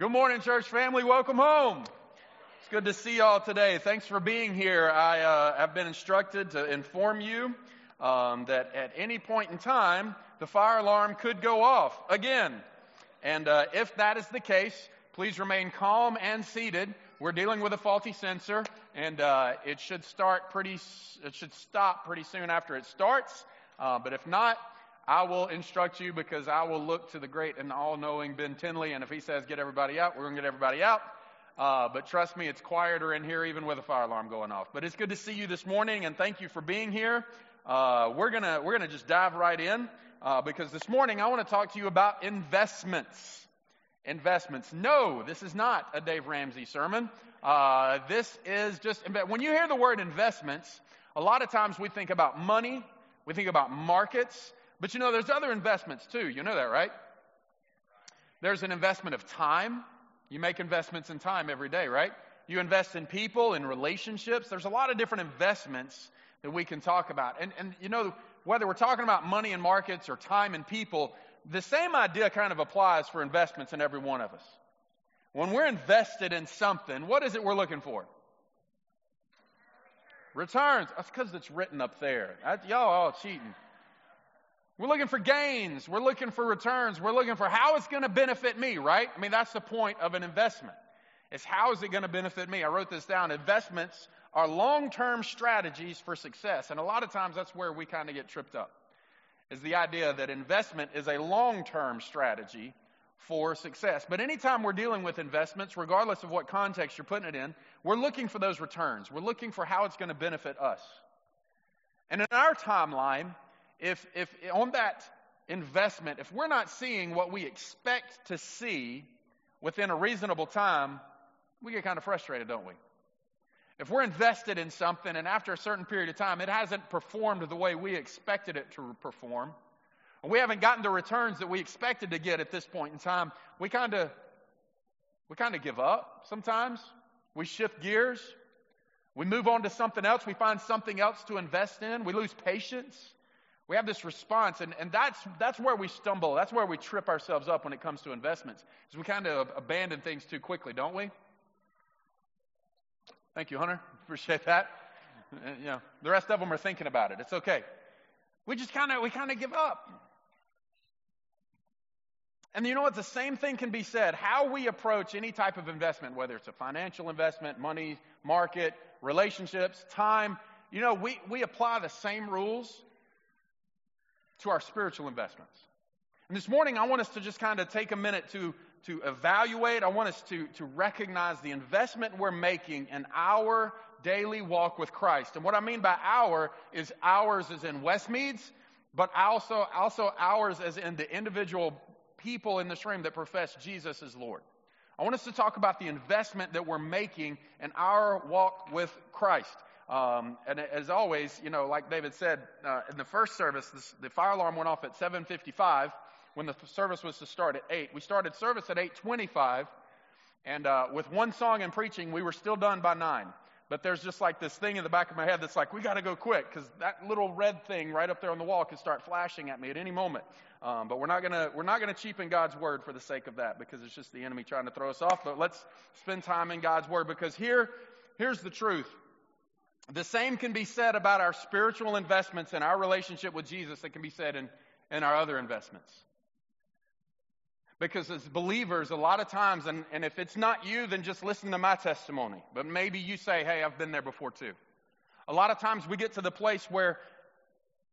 Good morning, church family. Welcome home. It's good to see y'all today. Thanks for being here. I uh, have been instructed to inform you um, that at any point in time, the fire alarm could go off again. And uh, if that is the case, please remain calm and seated. We're dealing with a faulty sensor, and uh, it should start pretty. It should stop pretty soon after it starts. Uh, but if not, I will instruct you because I will look to the great and all knowing Ben Tinley, and if he says get everybody out, we're going to get everybody out. Uh, but trust me, it's quieter in here even with a fire alarm going off. But it's good to see you this morning, and thank you for being here. Uh, we're gonna we're gonna just dive right in uh, because this morning I want to talk to you about investments. Investments. No, this is not a Dave Ramsey sermon. Uh, this is just when you hear the word investments, a lot of times we think about money, we think about markets, but you know, there's other investments too. You know that, right? There's an investment of time. You make investments in time every day, right? You invest in people, in relationships. There's a lot of different investments that we can talk about. And, and you know, whether we're talking about money and markets or time and people, the same idea kind of applies for investments in every one of us. When we're invested in something, what is it we're looking for? Returns. That's because it's written up there. y'all all cheating. We're looking for gains. We're looking for returns. We're looking for how it's going to benefit me, right? I mean, that's the point of an investment. Is how is it going to benefit me? I wrote this down. Investments are long-term strategies for success. And a lot of times that's where we kind of get tripped up. Is the idea that investment is a long-term strategy for success. But anytime we're dealing with investments, regardless of what context you're putting it in, we're looking for those returns. We're looking for how it's going to benefit us. And in our timeline, if, if on that investment, if we're not seeing what we expect to see within a reasonable time, we get kind of frustrated, don't we? If we're invested in something and after a certain period of time it hasn't performed the way we expected it to perform, and we haven't gotten the returns that we expected to get at this point in time, we kind of we kind of give up sometimes. We shift gears. We move on to something else. We find something else to invest in. We lose patience. We have this response, and, and that's, that's where we stumble. That's where we trip ourselves up when it comes to investments, is we kind of abandon things too quickly, don't we? Thank you, Hunter. Appreciate that. Uh, you know, the rest of them are thinking about it. It's okay. We just kind of we kind of give up. And you know what? The same thing can be said. How we approach any type of investment, whether it's a financial investment, money, market, relationships, time, you know, we, we apply the same rules to our spiritual investments. And this morning, I want us to just kind of take a minute to, to evaluate. I want us to, to recognize the investment we're making in our daily walk with Christ. And what I mean by our is ours as in Westmeads, but also, also ours as in the individual people in this room that profess Jesus as Lord. I want us to talk about the investment that we're making in our walk with Christ. Um, and as always, you know, like David said uh, in the first service, this, the fire alarm went off at 7:55 when the service was to start at 8. We started service at 8:25, and uh, with one song and preaching, we were still done by 9. But there's just like this thing in the back of my head that's like, we got to go quick because that little red thing right up there on the wall could start flashing at me at any moment. Um, but we're not gonna we're not gonna cheapen God's word for the sake of that because it's just the enemy trying to throw us off. But let's spend time in God's word because here here's the truth. The same can be said about our spiritual investments and our relationship with Jesus that can be said in, in our other investments. Because as believers, a lot of times, and, and if it's not you, then just listen to my testimony. But maybe you say, hey, I've been there before too. A lot of times we get to the place where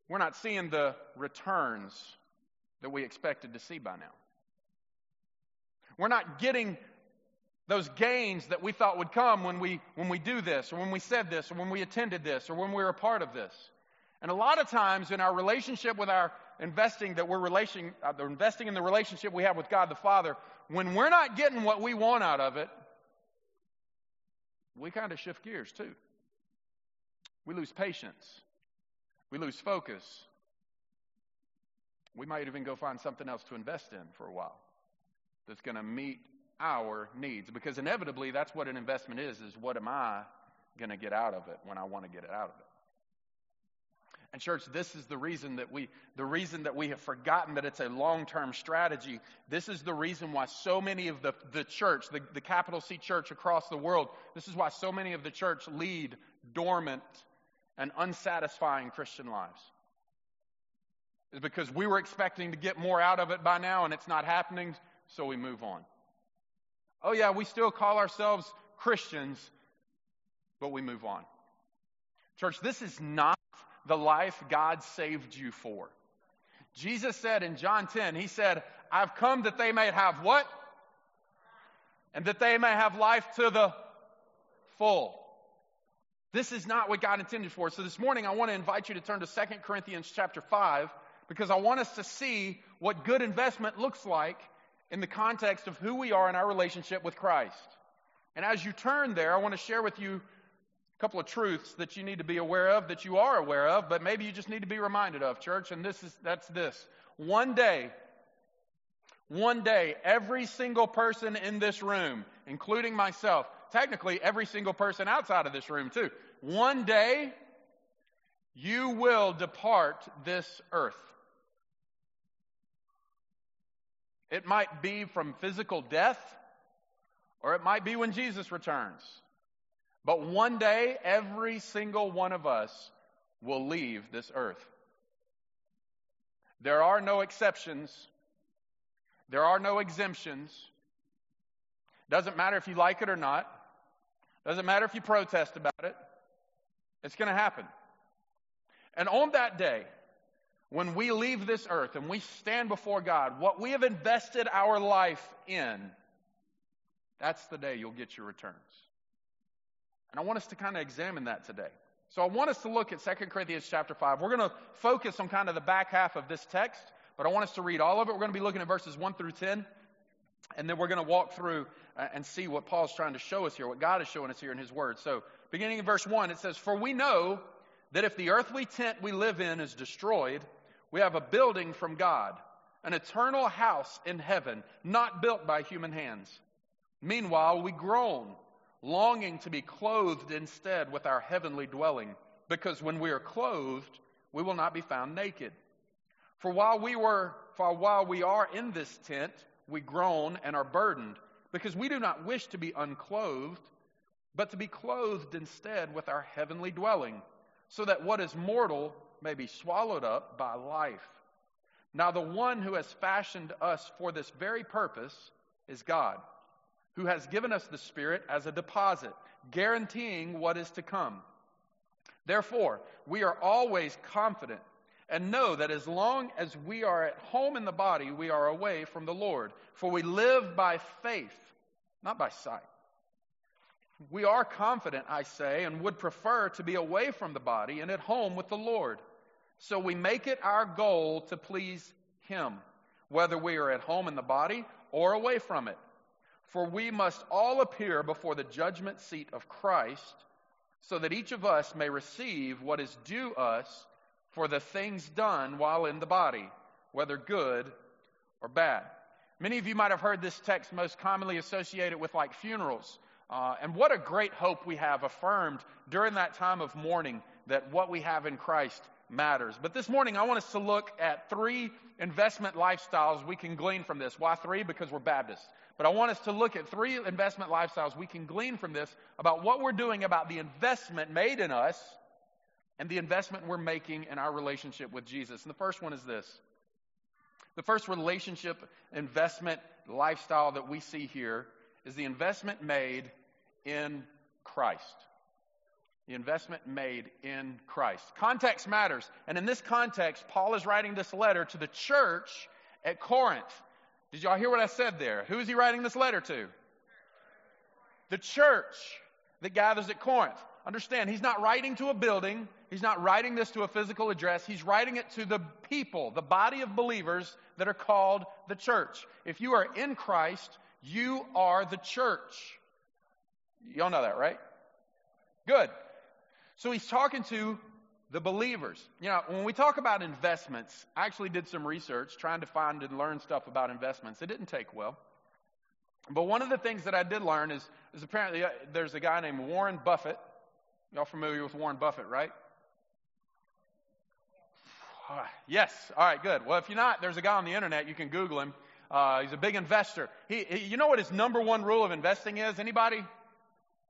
we're not seeing the returns that we expected to see by now. We're not getting those gains that we thought would come when we, when we do this, or when we said this, or when we attended this, or when we were a part of this. And a lot of times in our relationship with our investing that we're relation, uh, investing in the relationship we have with God the Father, when we're not getting what we want out of it, we kind of shift gears too. We lose patience. We lose focus. We might even go find something else to invest in for a while that's going to meet our needs because inevitably that's what an investment is is what am i going to get out of it when i want to get it out of it And church, this is the reason that we the reason that we have forgotten that it's a long-term strategy. This is the reason why so many of the, the church, the, the capital C church across the world, this is why so many of the church lead dormant and unsatisfying Christian lives. Is because we were expecting to get more out of it by now and it's not happening, so we move on. Oh yeah, we still call ourselves Christians, but we move on. Church, this is not the life God saved you for. Jesus said in John 10, He said, I've come that they may have what? And that they may have life to the full. This is not what God intended for. So this morning I want to invite you to turn to 2 Corinthians chapter 5 because I want us to see what good investment looks like in the context of who we are in our relationship with Christ. And as you turn there, I want to share with you a couple of truths that you need to be aware of, that you are aware of, but maybe you just need to be reminded of, church. And this is that's this. One day, one day, every single person in this room, including myself, technically every single person outside of this room too, one day you will depart this earth. It might be from physical death, or it might be when Jesus returns. But one day, every single one of us will leave this earth. There are no exceptions. There are no exemptions. Doesn't matter if you like it or not. Doesn't matter if you protest about it. It's going to happen. And on that day, when we leave this earth and we stand before God, what we have invested our life in, that's the day you'll get your returns. And I want us to kind of examine that today. So I want us to look at 2 Corinthians chapter 5. We're going to focus on kind of the back half of this text, but I want us to read all of it. We're going to be looking at verses 1 through 10, and then we're going to walk through uh, and see what Paul's trying to show us here, what God is showing us here in his word. So beginning in verse 1, it says, For we know that if the earthly tent we live in is destroyed, we have a building from God, an eternal house in heaven, not built by human hands. Meanwhile, we groan longing to be clothed instead with our heavenly dwelling, because when we are clothed, we will not be found naked. For while we were, for while we are in this tent, we groan and are burdened, because we do not wish to be unclothed, but to be clothed instead with our heavenly dwelling, so that what is mortal may be swallowed up by life. Now the one who has fashioned us for this very purpose is God who has given us the Spirit as a deposit, guaranteeing what is to come. Therefore, we are always confident and know that as long as we are at home in the body, we are away from the Lord. For we live by faith, not by sight. We are confident, I say, and would prefer to be away from the body and at home with the Lord. So we make it our goal to please Him, whether we are at home in the body or away from it. For we must all appear before the judgment seat of Christ, so that each of us may receive what is due us for the things done while in the body, whether good or bad. Many of you might have heard this text most commonly associated with like funerals. Uh, and what a great hope we have affirmed during that time of mourning that what we have in Christ matters. But this morning, I want us to look at three investment lifestyles we can glean from this. Why three? Because we're Baptists. But I want us to look at three investment lifestyles we can glean from this about what we're doing about the investment made in us and the investment we're making in our relationship with Jesus. And the first one is this. The first relationship investment lifestyle that we see here is the investment made in Christ. The investment made in Christ. Context matters. And in this context, Paul is writing this letter to the church at Corinth. Did y'all hear what I said there? Who is he writing this letter to? The church that gathers at Corinth. Understand, he's not writing to a building. He's not writing this to a physical address. He's writing it to the people, the body of believers that are called the church. If you are in Christ, you are the church. Y'all know that, right? Good. So he's talking to the believers. You know, when we talk about investments, I actually did some research trying to find and learn stuff about investments. It didn't take well. But one of the things that I did learn is, is apparently uh, there's a guy named Warren Buffett. Y'all familiar with Warren Buffett, right? Yes. All right, good. Well, if you're not, there's a guy on the internet. You can Google him. Uh, he's a big investor. He, he, you know what his number one rule of investing is? Anybody?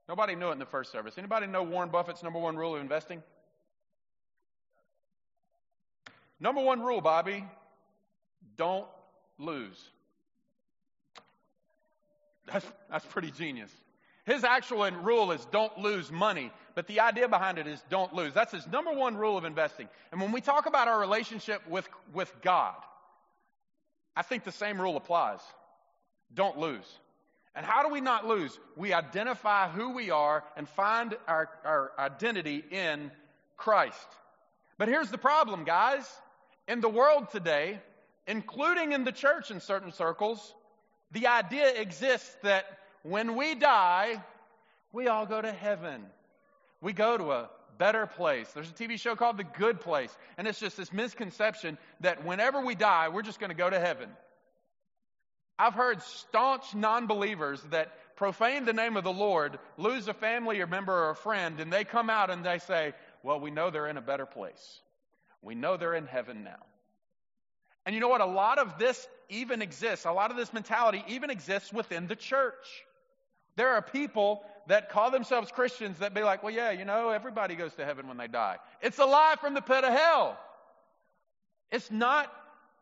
Nobody knew it in the first service. Anybody know Warren Buffett's number one rule of investing? Number one rule, Bobby don't lose. That's, that's pretty genius. His actual rule is don't lose money, but the idea behind it is don't lose. That's his number one rule of investing. And when we talk about our relationship with, with God, I think the same rule applies. Don't lose. And how do we not lose? We identify who we are and find our, our identity in Christ. But here's the problem, guys. In the world today, including in the church in certain circles, the idea exists that when we die, we all go to heaven. We go to a better place. There's a TV show called The Good Place, and it's just this misconception that whenever we die, we're just going to go to heaven. I've heard staunch non believers that profane the name of the Lord, lose a family or member or a friend, and they come out and they say, Well, we know they're in a better place. We know they're in heaven now. And you know what? A lot of this even exists. A lot of this mentality even exists within the church. There are people that call themselves Christians that be like, well, yeah, you know, everybody goes to heaven when they die. It's a lie from the pit of hell. It's not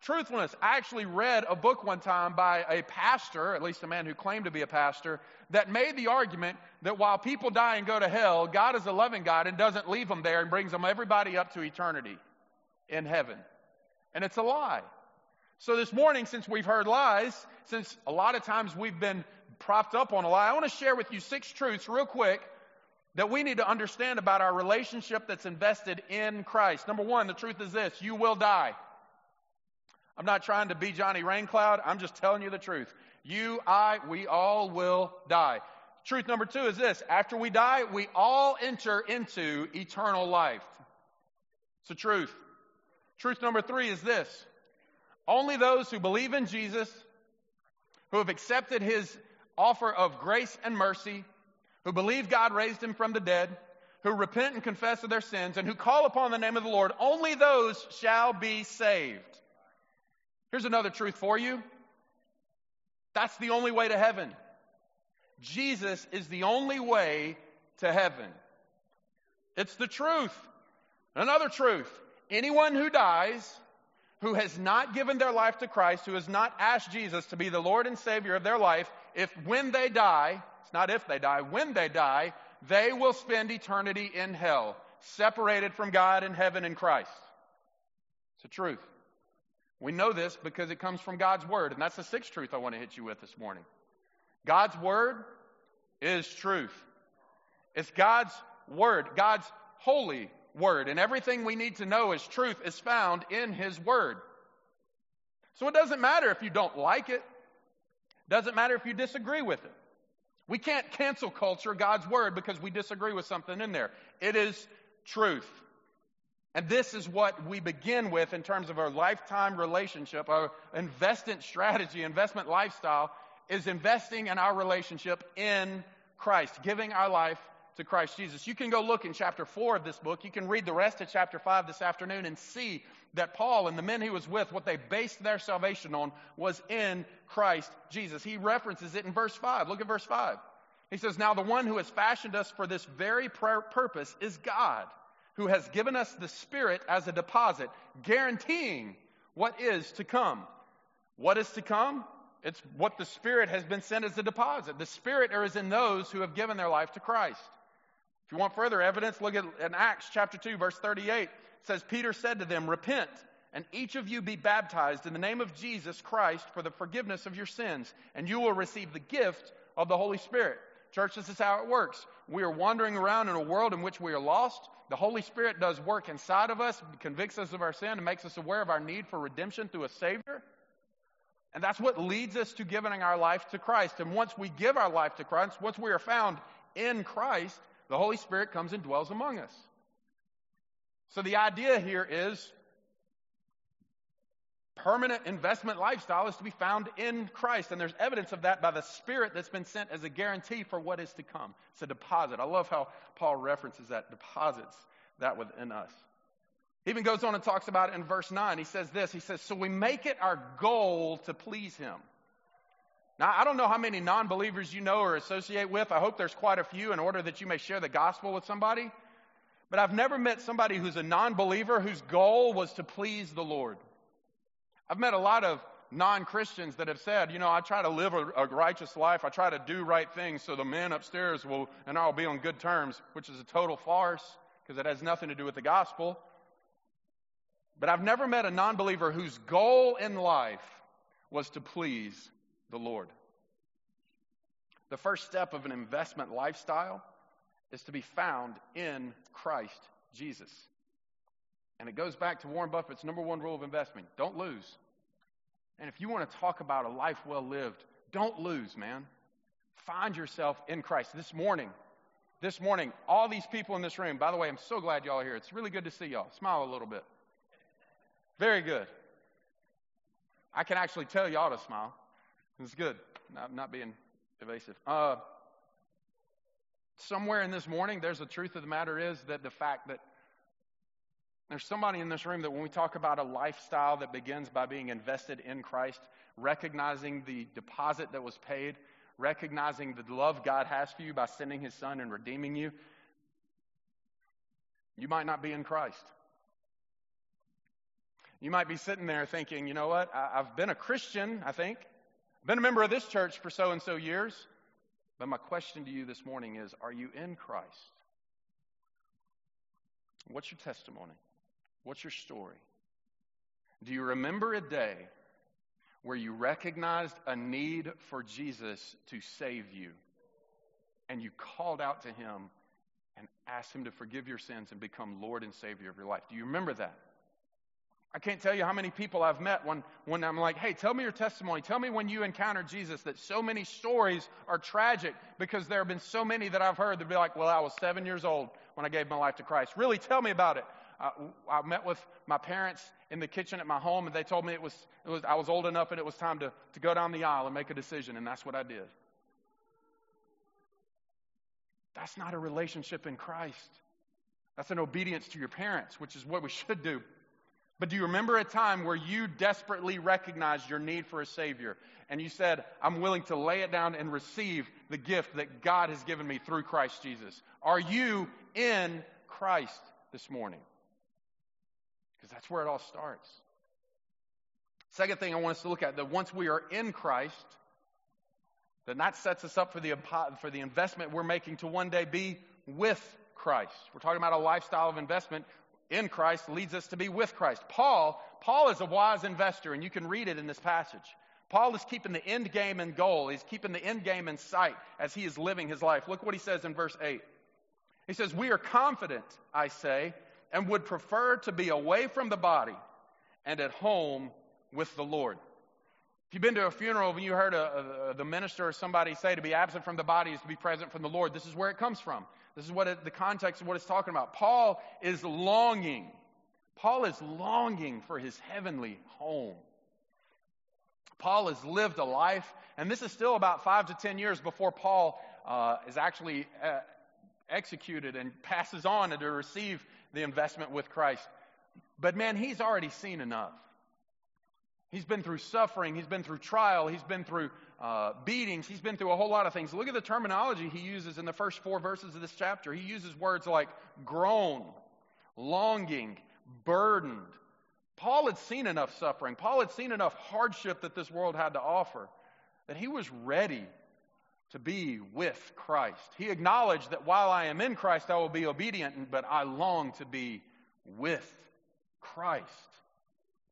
truthfulness. I actually read a book one time by a pastor, at least a man who claimed to be a pastor, that made the argument that while people die and go to hell, God is a loving God and doesn't leave them there and brings them everybody up to eternity in heaven. And it's a lie. So this morning, since we've heard lies, since a lot of times we've been propped up on a lie, I want to share with you six truths real quick that we need to understand about our relationship that's invested in Christ. Number one, the truth is this you will die. I'm not trying to be Johnny Raincloud. I'm just telling you the truth. You, I, we all will die. Truth number two is this after we die, we all enter into eternal life. It's the truth. Truth number three is this only those who believe in Jesus, who have accepted his offer of grace and mercy, who believe God raised him from the dead, who repent and confess of their sins, and who call upon the name of the Lord, only those shall be saved. Here's another truth for you. That's the only way to heaven. Jesus is the only way to heaven. It's the truth. Another truth. Anyone who dies who has not given their life to Christ, who has not asked Jesus to be the Lord and Savior of their life, if when they die, it's not if they die, when they die, they will spend eternity in hell, separated from God in heaven in Christ. It's the truth. We know this because it comes from God's Word, and that's the sixth truth I want to hit you with this morning. God's Word is truth. It's God's Word, God's holy Word. And everything we need to know as truth is found in His Word. So it doesn't matter if you don't like it. Doesn't matter if you disagree with it. We can't cancel culture, God's Word, because we disagree with something in there. It is truth. And this is what we begin with in terms of our lifetime relationship, our investment strategy, investment lifestyle, is investing in our relationship in Christ, giving our life to Christ Jesus. You can go look in chapter 4 of this book. You can read the rest of chapter 5 this afternoon and see that Paul and the men he was with, what they based their salvation on was in Christ Jesus. He references it in verse 5. Look at verse 5. He says, Now the one who has fashioned us for this very purpose is God, who has given us the Spirit as a deposit, guaranteeing what is to come. What is to come? It's what the Spirit has been sent as a deposit. The Spirit is in those who have given their life to Christ. If you want further evidence, look at in Acts chapter 2, verse 38. It says, Peter said to them, Repent, and each of you be baptized in the name of Jesus Christ for the forgiveness of your sins, and you will receive the gift of the Holy Spirit. Church, this is how it works. We are wandering around in a world in which we are lost. The Holy Spirit does work inside of us, convicts us of our sin, and makes us aware of our need for redemption through a Savior. And that's what leads us to giving our life to Christ. And once we give our life to Christ, once we are found in Christ, the Holy Spirit comes and dwells among us. So the idea here is permanent investment lifestyle is to be found in Christ. And there's evidence of that by the Spirit that's been sent as a guarantee for what is to come. It's a deposit. I love how Paul references that, deposits that within us. He even goes on and talks about it in verse 9. He says this He says, So we make it our goal to please Him. Now, I don't know how many non believers you know or associate with. I hope there's quite a few in order that you may share the gospel with somebody. But I've never met somebody who's a non believer whose goal was to please the Lord. I've met a lot of non Christians that have said, you know, I try to live a, a, righteous life. I try to do right things so the men upstairs will, and I'll be on good terms, which is a total farce because it has nothing to do with the gospel. But I've never met a non believer whose goal in life was to please the Lord. The first step of an investment lifestyle is to be found in Christ Jesus. And it goes back to Warren Buffett's number one rule of investment don't lose. And if you want to talk about a life well lived, don't lose, man. Find yourself in Christ. This morning, this morning, all these people in this room, by the way, I'm so glad y'all are here. It's really good to see y'all. Smile a little bit. Very good. I can actually tell y'all to smile. It's good. Not, not being evasive. Uh, somewhere in this morning, there's the truth of the matter is that the fact that there's somebody in this room that when we talk about a lifestyle that begins by being invested in Christ, recognizing the deposit that was paid, recognizing the love God has for you by sending his son and redeeming you, you might not be in Christ. You might be sitting there thinking, you know what? I, have been a Christian, I think. I've been a member of this church for so and so years. But my question to you this morning is Are you in Christ? What's your testimony? What's your story? Do you remember a day where you recognized a need for Jesus to save you and you called out to him and asked him to forgive your sins and become Lord and Savior of your life? Do you remember that? I can't tell you how many people I've met when, when I'm like, hey, tell me your testimony. Tell me when you encountered Jesus. That so many stories are tragic because there have been so many that I've heard that be like, well, I was seven years old when I gave my life to Christ. Really, tell me about it. Uh, I met with my parents in the kitchen at my home, and they told me it was, it was I was old enough and it was time to, to go down the aisle and make a decision, and that's what I did. That's not a relationship in Christ. That's an obedience to your parents, which is what we should do. But do you remember a time where you desperately recognized your need for a Savior and you said, I'm willing to lay it down and receive the gift that God has given me through Christ Jesus? Are you in Christ this morning? Because that's where it all starts. Second thing I want us to look at that once we are in Christ, then that sets us up for the, for the investment we're making to one day be with Christ. We're talking about a lifestyle of investment in Christ leads us to be with Christ. Paul, Paul is a wise investor, and you can read it in this passage. Paul is keeping the end game in goal. He's keeping the end game in sight as he is living his life. Look what he says in verse 8. He says, We are confident, I say, and would prefer to be away from the body and at home with the Lord. If you've been to a funeral and you heard a, a, the minister or somebody say to be absent from the body is to be present from the Lord, this is where it comes from. This is what it, the context of what it's talking about. Paul is longing. Paul is longing for his heavenly home. Paul has lived a life, and this is still about five to ten years before Paul uh, is actually uh, executed and passes on to receive the investment with Christ. But man, he's already seen enough. He's been through suffering, he's been through trial, he's been through uh, beatings. He's been through a whole lot of things. Look at the terminology he uses in the first four verses of this chapter. He uses words like groan, longing, burdened. Paul had seen enough suffering. Paul had seen enough hardship that this world had to offer that he was ready to be with Christ. He acknowledged that while I am in Christ, I will be obedient, but I long to be with Christ.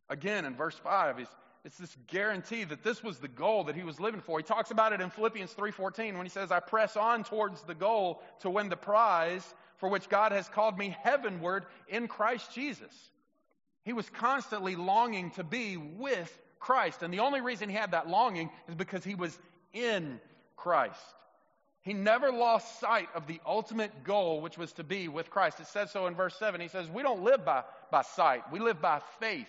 Again, in verse 5, he's, it's this guarantee that this was the goal that he was living for. He talks about it in Philippians 3:14 when he says, "I press on towards the goal to win the prize for which God has called me heavenward in Christ Jesus." He was constantly longing to be with Christ, and the only reason he had that longing is because he was in Christ. He never lost sight of the ultimate goal, which was to be with Christ. It says so in verse 7. He says, We don't live by, by sight, we live by faith.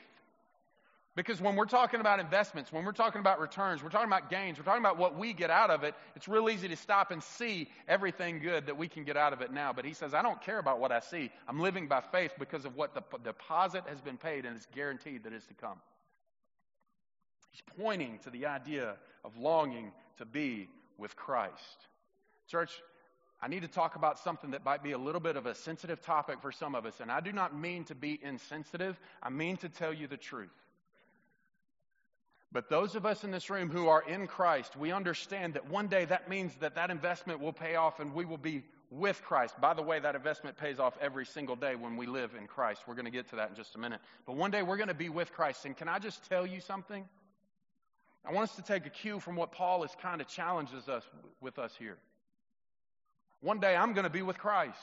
Because when we're talking about investments, when we're talking about returns, we're talking about gains, we're talking about what we get out of it, it's real easy to stop and see everything good that we can get out of it now. But he says, I don't care about what I see. I'm living by faith because of what the deposit has been paid and it's guaranteed that is to come. He's pointing to the idea of longing to be with Christ. Church, I need to talk about something that might be a little bit of a sensitive topic for some of us. And I do not mean to be insensitive, I mean to tell you the truth. But those of us in this room who are in Christ, we understand that one day that means that that investment will pay off and we will be with Christ. By the way, that investment pays off every single day when we live in Christ. We're going to get to that in just a minute. But one day we're going to be with Christ. And can I just tell you something? I want us to take a cue from what Paul is kind of challenges us with us here. One day I'm going to be with Christ.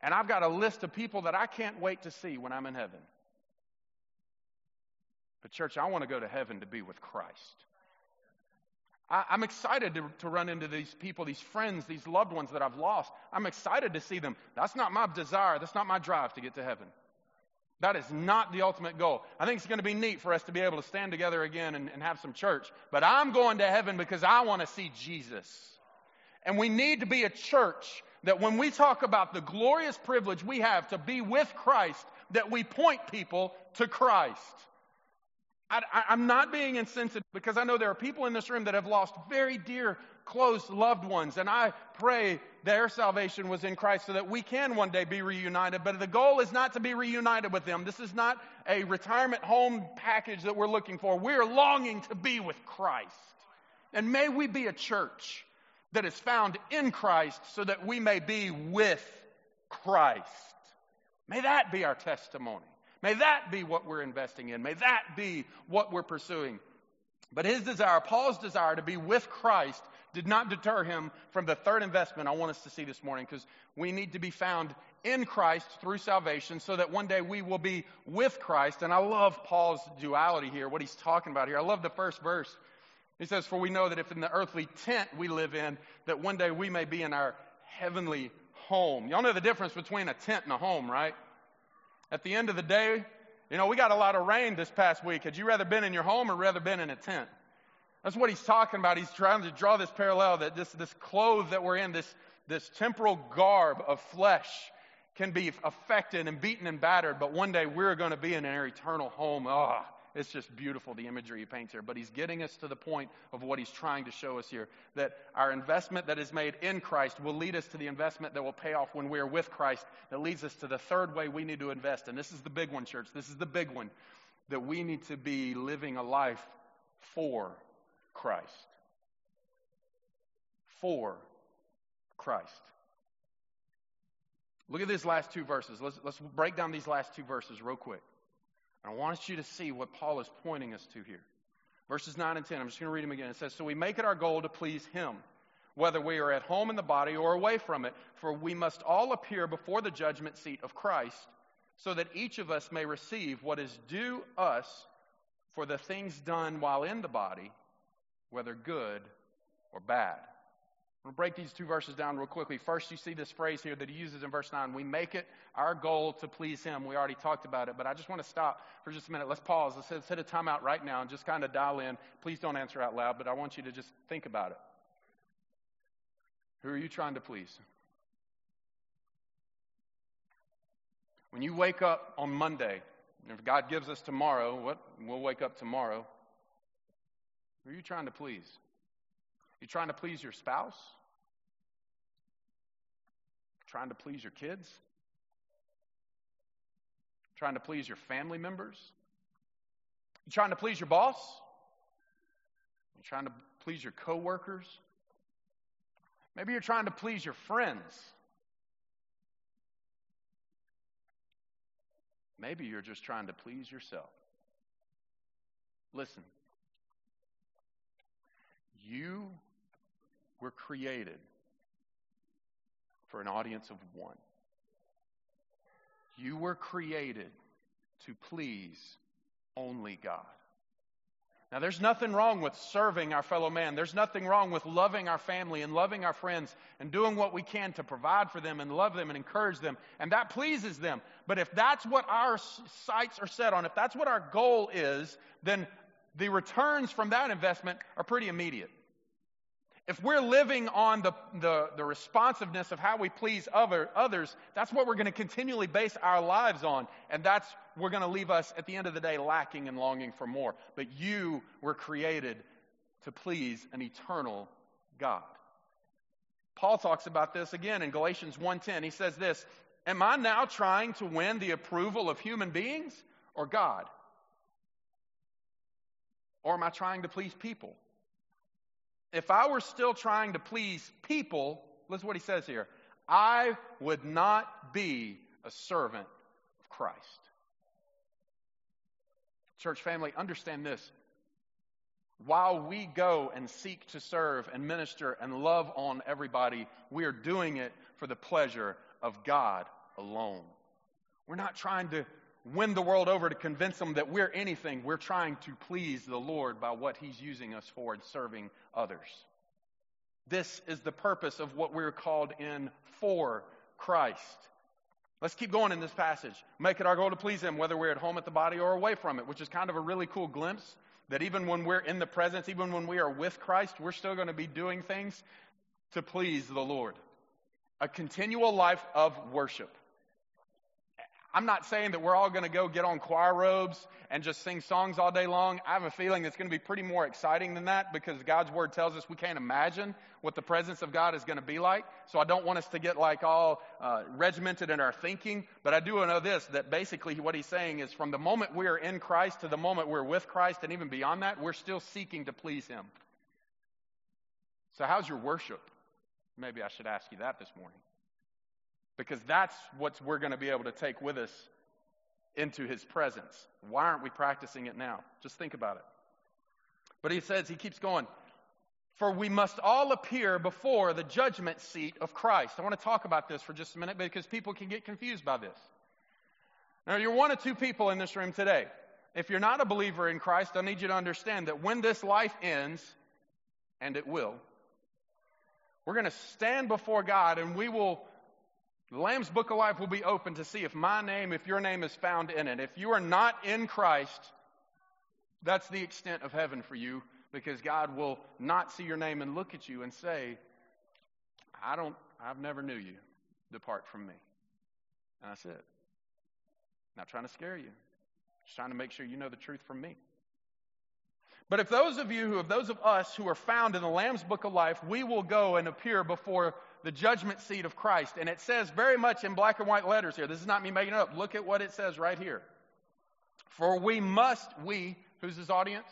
And I've got a list of people that I can't wait to see when I'm in heaven. But, church, I want to go to heaven to be with Christ. I, am excited to, to run into these people, these friends, these loved ones that I've lost. I'm excited to see them. That's not my desire. That's not my drive to get to heaven. That is not the ultimate goal. I think it's going to be neat for us to be able to stand together again and, and have some church. But I'm going to heaven because I want to see Jesus. And we need to be a church that when we talk about the glorious privilege we have to be with Christ, that we point people to Christ. I, am not being insensitive because I know there are people in this room that have lost very dear, close loved ones, and I pray their salvation was in Christ so that we can one day be reunited. But the goal is not to be reunited with them. This is not a retirement home package that we're looking for. We're longing to be with Christ. And may we be a church that is found in Christ so that we may be with Christ. May that be our testimony. May that be what we're investing in. May that be what we're pursuing. But his desire, Paul's desire to be with Christ, did not deter him from the third investment I want us to see this morning because we need to be found in Christ through salvation so that one day we will be with Christ. And I love Paul's duality here, what he's talking about here. I love the first verse. He says, For we know that if in the earthly tent we live in, that one day we may be in our heavenly home. Y'all know the difference between a tent and a home, right? At the end of the day, you know, we got a lot of rain this past week. Had you rather been in your home or rather been in a tent? That's what he's talking about. He's trying to draw this parallel that this, this clothes that we're in, this, this temporal garb of flesh, can be affected and beaten and battered, but one day we're going to be in our eternal home. Ah, oh, it's just beautiful, the imagery he paints here. But he's getting us to the point of what he's trying to show us here that our investment that is made in Christ will lead us to the investment that will pay off when we are with Christ, that leads us to the third way we need to invest. And this is the big one, church. This is the big one that we need to be living a life for Christ. For Christ. Look at these last two verses. Let's, let's break down these last two verses real quick. I want you to see what Paul is pointing us to here. Verses 9 and 10, I'm just going to read them again. It says, So we make it our goal to please him, whether we are at home in the body or away from it, for we must all appear before the judgment seat of Christ, so that each of us may receive what is due us for the things done while in the body, whether good or bad. I'm going to break these two verses down real quickly. First, you see this phrase here that he uses in verse 9. We make it our goal to please him. We already talked about it, but I just want to stop for just a minute. Let's pause. Let's, let's hit a timeout right now and just kind of dial in. Please don't answer out loud, but I want you to just think about it. Who are you trying to please? When you wake up on Monday, if God gives us tomorrow, what we'll wake up tomorrow. Who are you trying to please? You trying to please your spouse? Trying to please your kids? Trying to please your family members? You trying to please your boss? You trying to please your coworkers? Maybe you're trying to please your friends. Maybe you're just trying to please yourself. Listen, you were created for an audience of one. You were created to please only God. Now, there's nothing wrong with serving our fellow man. There's nothing wrong with loving our family and loving our friends and doing what we can to provide for them and love them and encourage them. And that pleases them. But if that's what our sights are set on, if that's what our goal is, then the returns from that investment are pretty immediate. If we're living on the, the, the responsiveness of how we please other, others, that's what we're going to continually base our lives on. And that's, we're going to leave us at the end of the day lacking and longing for more. But you were created to please an eternal God. Paul talks about this again in Galatians 1:10. He says this, "Am I now trying to win the approval of human beings or God? Or am I trying to please people?" If I were still trying to please people, listen to what he says here I would not be a servant of Christ. Church family, understand this. While we go and seek to serve and minister and love on everybody, we are doing it for the pleasure of God alone. We're not trying to win the world over to convince them that we're anything. We're trying to please the Lord by what He's using us for and serving others. This is the purpose of what we're called in for Christ. Let's keep going in this passage. Make it our goal to please Him, whether we're at home at the body or away from it, which is kind of a really cool glimpse that even when we're in the presence, even when we are with Christ, we're still going to be doing things to please the Lord. A continual life of worship. I'm not saying that we're all going to go get on choir robes and just sing songs all day long. I have a feeling it's going to be pretty more exciting than that because God's word tells us we can't imagine what the presence of God is going to be like. So I don't want us to get like all uh, regimented in our thinking, but I do know this that basically what he's saying is from the moment we are in Christ to the moment we're with Christ and even beyond that, we're still seeking to please him. So how's your worship? Maybe I should ask you that this morning because that's what we're going to be able to take with us into his presence. Why aren't we practicing it now? Just think about it. But he says, he keeps going, for we must all appear before the judgment seat of Christ. I want to talk about this for just a minute because people can get confused by this. Now, you're one of two people in this room today. If you're not a believer in Christ, I need you to understand that when this life ends, and it will, we're going to stand before God and we will the Lamb's Book of Life will be open to see if my name, if your name is found in it. If you are not in Christ, that's the extent of heaven for you because God will not see your name and look at you and say, I don't, I've never knew you. Depart from me. And that's it. Not trying to scare you, just trying to make sure you know the truth from me. But if those of you who, if those of us who are found in the Lamb's Book of Life, we will go and appear before the judgment seat of Christ. And it says very much in black and white letters here. This is not me making it up. Look at what it says right here. For we must, we, who's his audience?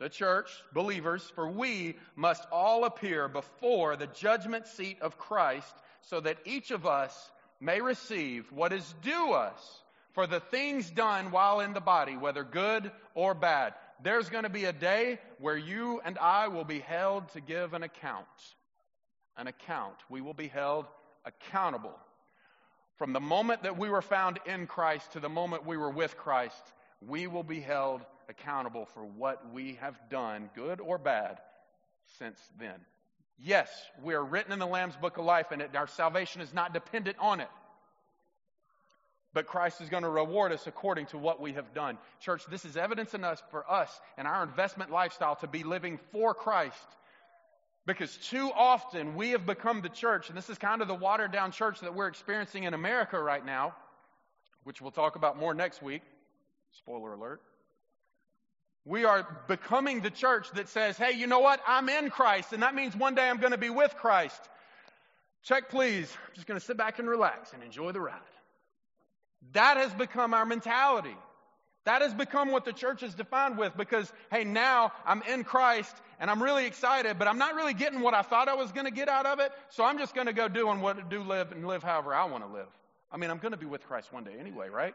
The church, believers, for we must all appear before the judgment seat of Christ so that each of us may receive what is due us for the things done while in the body, whether good or bad. There's going to be a day where you and I will be held to give an account an account. We will be held accountable. From the moment that we were found in Christ to the moment we were with Christ, we will be held accountable for what we have done, good or bad, since then. Yes, we are written in the Lamb's Book of Life, and it, our salvation is not dependent on it. But Christ is going to reward us according to what we have done. Church, this is evidence in us for us and our investment lifestyle to be living for Christ because too often we have become the church, and this is kind of the watered down church that we're experiencing in America right now, which we'll talk about more next week. Spoiler alert. We are becoming the church that says, hey, you know what? I'm in Christ, and that means one day I'm going to be with Christ. Check, please. I'm just going to sit back and relax and enjoy the ride. That has become our mentality. That has become what the church is defined with because, hey, now I'm in Christ and I'm really excited, but I'm not really getting what I thought I was going to get out of it. So I'm just going to go doing what do live and live however I want to live. I mean, I'm going to be with Christ one day anyway, right?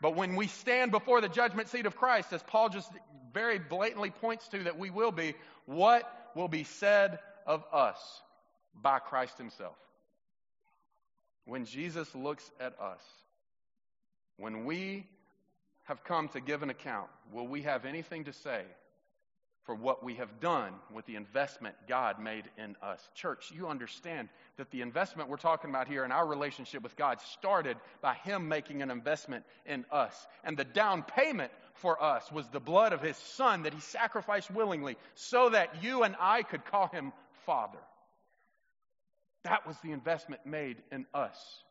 But when we stand before the judgment seat of Christ, as Paul just very blatantly points to that we will be, what will be said of us by Christ himself? When Jesus looks at us, when we have come to give an account, will we have anything to say for what we have done with the investment God made in us? Church, you understand that the investment we're talking about here in our relationship with God started by Him making an investment in us. And the down payment for us was the blood of His Son that He sacrificed willingly so that you and I could call Him Father. That was the investment made in us.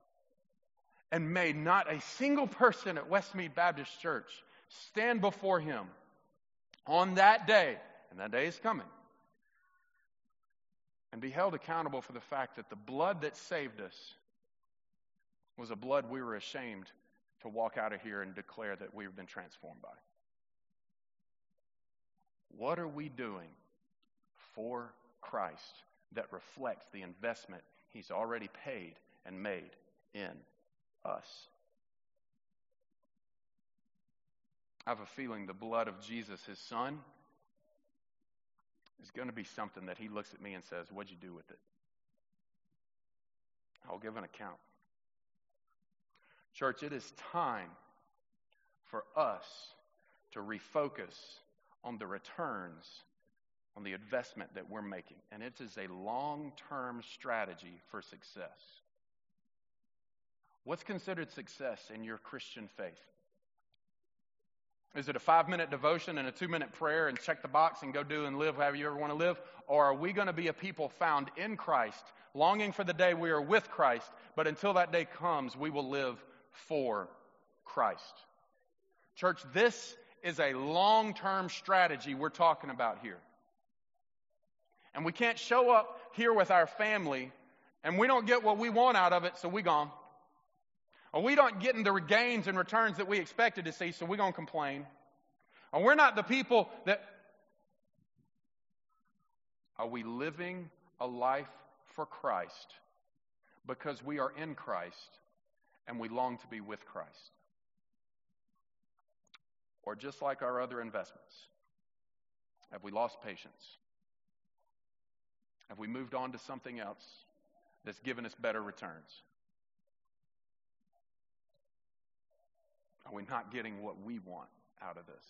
And may not a single person at Westmead Baptist Church stand before Him on that day, and that day is coming, and be held accountable for the fact that the blood that saved us was a blood we were ashamed to walk out of here and declare that we've been transformed by. What are we doing for Christ that reflects the investment He's already paid and made in us? I have a feeling the blood of Jesus, His Son, is going to be something that He looks at me and says, What'd you do with it? I'll give an account. Church, it is time for us to refocus on the returns on the investment that we're making. And it is a long term strategy for success. What's considered success in your Christian faith? Is it a five minute devotion and a two minute prayer and check the box and go do and live however you ever want to live? Or are we going to be a people found in Christ, longing for the day we are with Christ, but until that day comes, we will live for Christ? Church, this is a long term strategy we're talking about here. And we can't show up here with our family and we don't get what we want out of it, so we gone. Or we don't get in the gains and returns that we expected to see, so we're going to complain. Or we're not the people that. Are we living a life for Christ because we are in Christ and we long to be with Christ? Or just like our other investments, have we lost patience? Have we moved on to something else that's given us better returns? Are we not getting what we want out of this?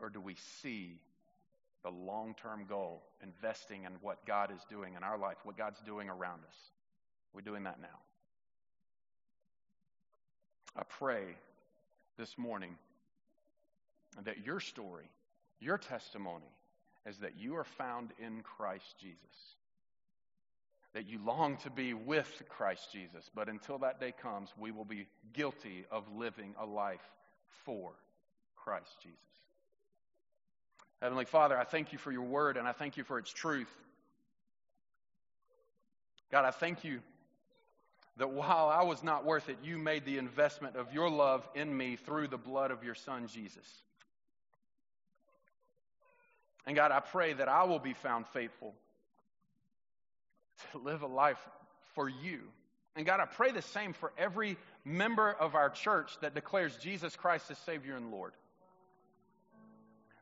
Or do we see the long term goal, investing in what God is doing in our life, what God's doing around us? We're doing that now. I pray this morning that your story, your testimony, is that you are found in Christ Jesus that you long to be with Christ Jesus. But until that day comes, we will be guilty of living a life for Christ Jesus. Heavenly Father, I thank you for your word and I thank you for its truth. God, I thank you that while I was not worth it, you made the investment of your love in me through the blood of your Son, Jesus. And God, I pray that I will be found faithful to live a life for you. And God, I pray the same for every member of our church that declares Jesus Christ as Savior and Lord.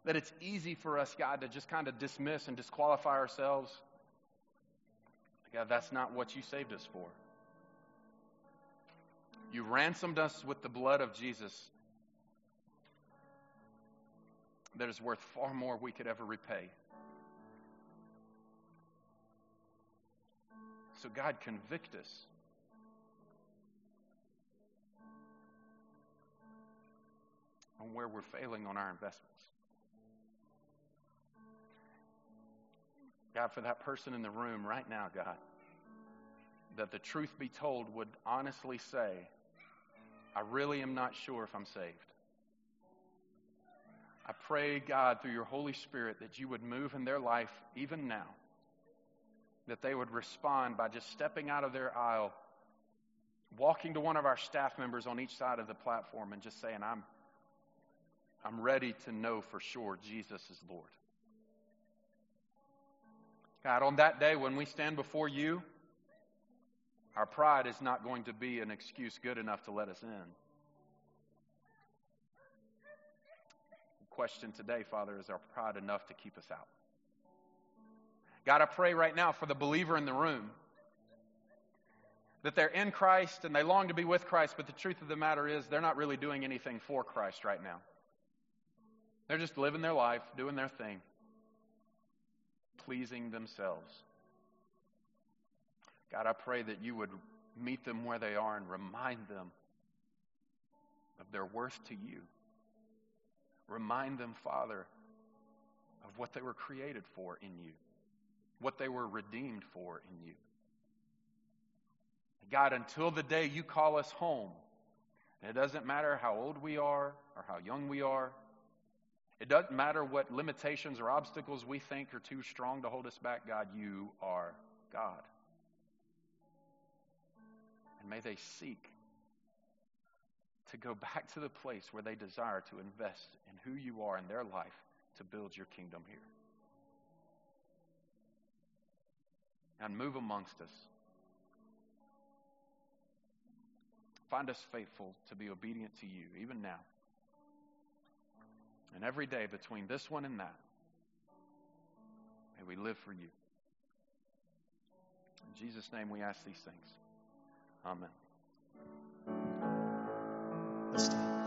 That it's easy for us, God, to just kind of dismiss and disqualify ourselves. God, that's not what you saved us for. You ransomed us with the blood of Jesus that is worth far more we could ever repay. So, God, convict us. On where we're failing on our investments. God, for that person in the room right now, God, that the truth be told would honestly say, I really am not sure if I'm saved. I pray, God, through your Holy Spirit, that you would move in their life even now that they would respond by just stepping out of their aisle, walking to one of our staff members on each side of the platform, and just saying, I'm, I'm ready to know for sure Jesus is Lord. God, on that day when we stand before you, our pride is not going to be an excuse good enough to let us in. The question today, Father, is our pride enough to keep us out? God, I pray right now for the believer in the room that they're in Christ and they long to be with Christ, but the truth of the matter is they're not really doing anything for Christ right now. They're just living their life, doing their thing, pleasing themselves. God, I pray that you would meet them where they are and remind them of their worth to you. Remind them, Father, of what they were created for in you, what they were redeemed for in you. God, until the day you call us home, it doesn't matter how old we are or how young we are. It doesn't matter what limitations or obstacles we think are too strong to hold us back. God, you are God. And may they seek to go back to the place where they desire to invest in who you are in their life to build your kingdom here. And move amongst us. Find us faithful to be obedient to you, even now. And every day between this one and that, may we live for you. In Jesus' name we ask these things. Amen. Let's stand.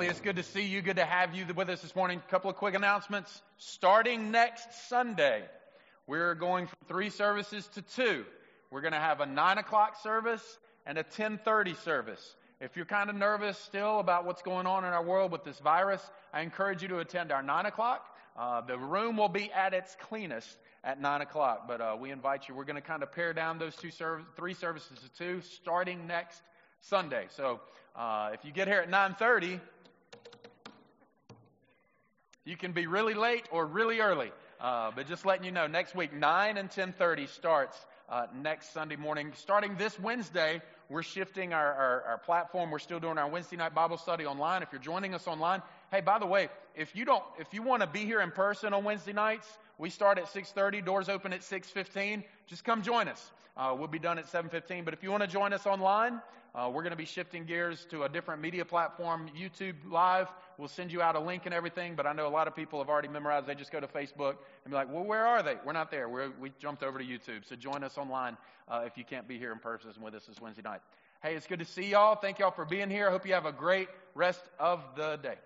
Family, it's good to see you. Good to have you with us this morning. A couple of quick announcements. Starting next Sunday, we're going from three services to two. We're going to have a nine o'clock service and a ten thirty service. If you're kind of nervous still about what's going on in our world with this virus, I encourage you to attend our nine o'clock. Uh, the room will be at its cleanest at nine o'clock, but uh, we invite you. We're going to kind of pare down those two serv- three services to two, starting next Sunday. So uh, if you get here at 9:30, you can be really late or really early. Uh, but just letting you know, next week 9 and 10:30 starts uh, next Sunday morning. Starting this Wednesday, we're shifting our, our, our platform. We're still doing our Wednesday night Bible study online. If you're joining us online, hey, by the way, if you don't, if you want to be here in person on Wednesday nights, we start at 6:30. Doors open at 6:15. Just come join us. Uh, we'll be done at 7:15. But if you want to join us online, uh, we're going to be shifting gears to a different media platform, YouTube Live. We'll send you out a link and everything. But I know a lot of people have already memorized. They just go to Facebook and be like, "Well, where are they? We're not there. We're, we jumped over to YouTube. So join us online uh, if you can't be here in person with us this Wednesday night. Hey, it's good to see y'all. Thank y'all for being here. I hope you have a great rest of the day.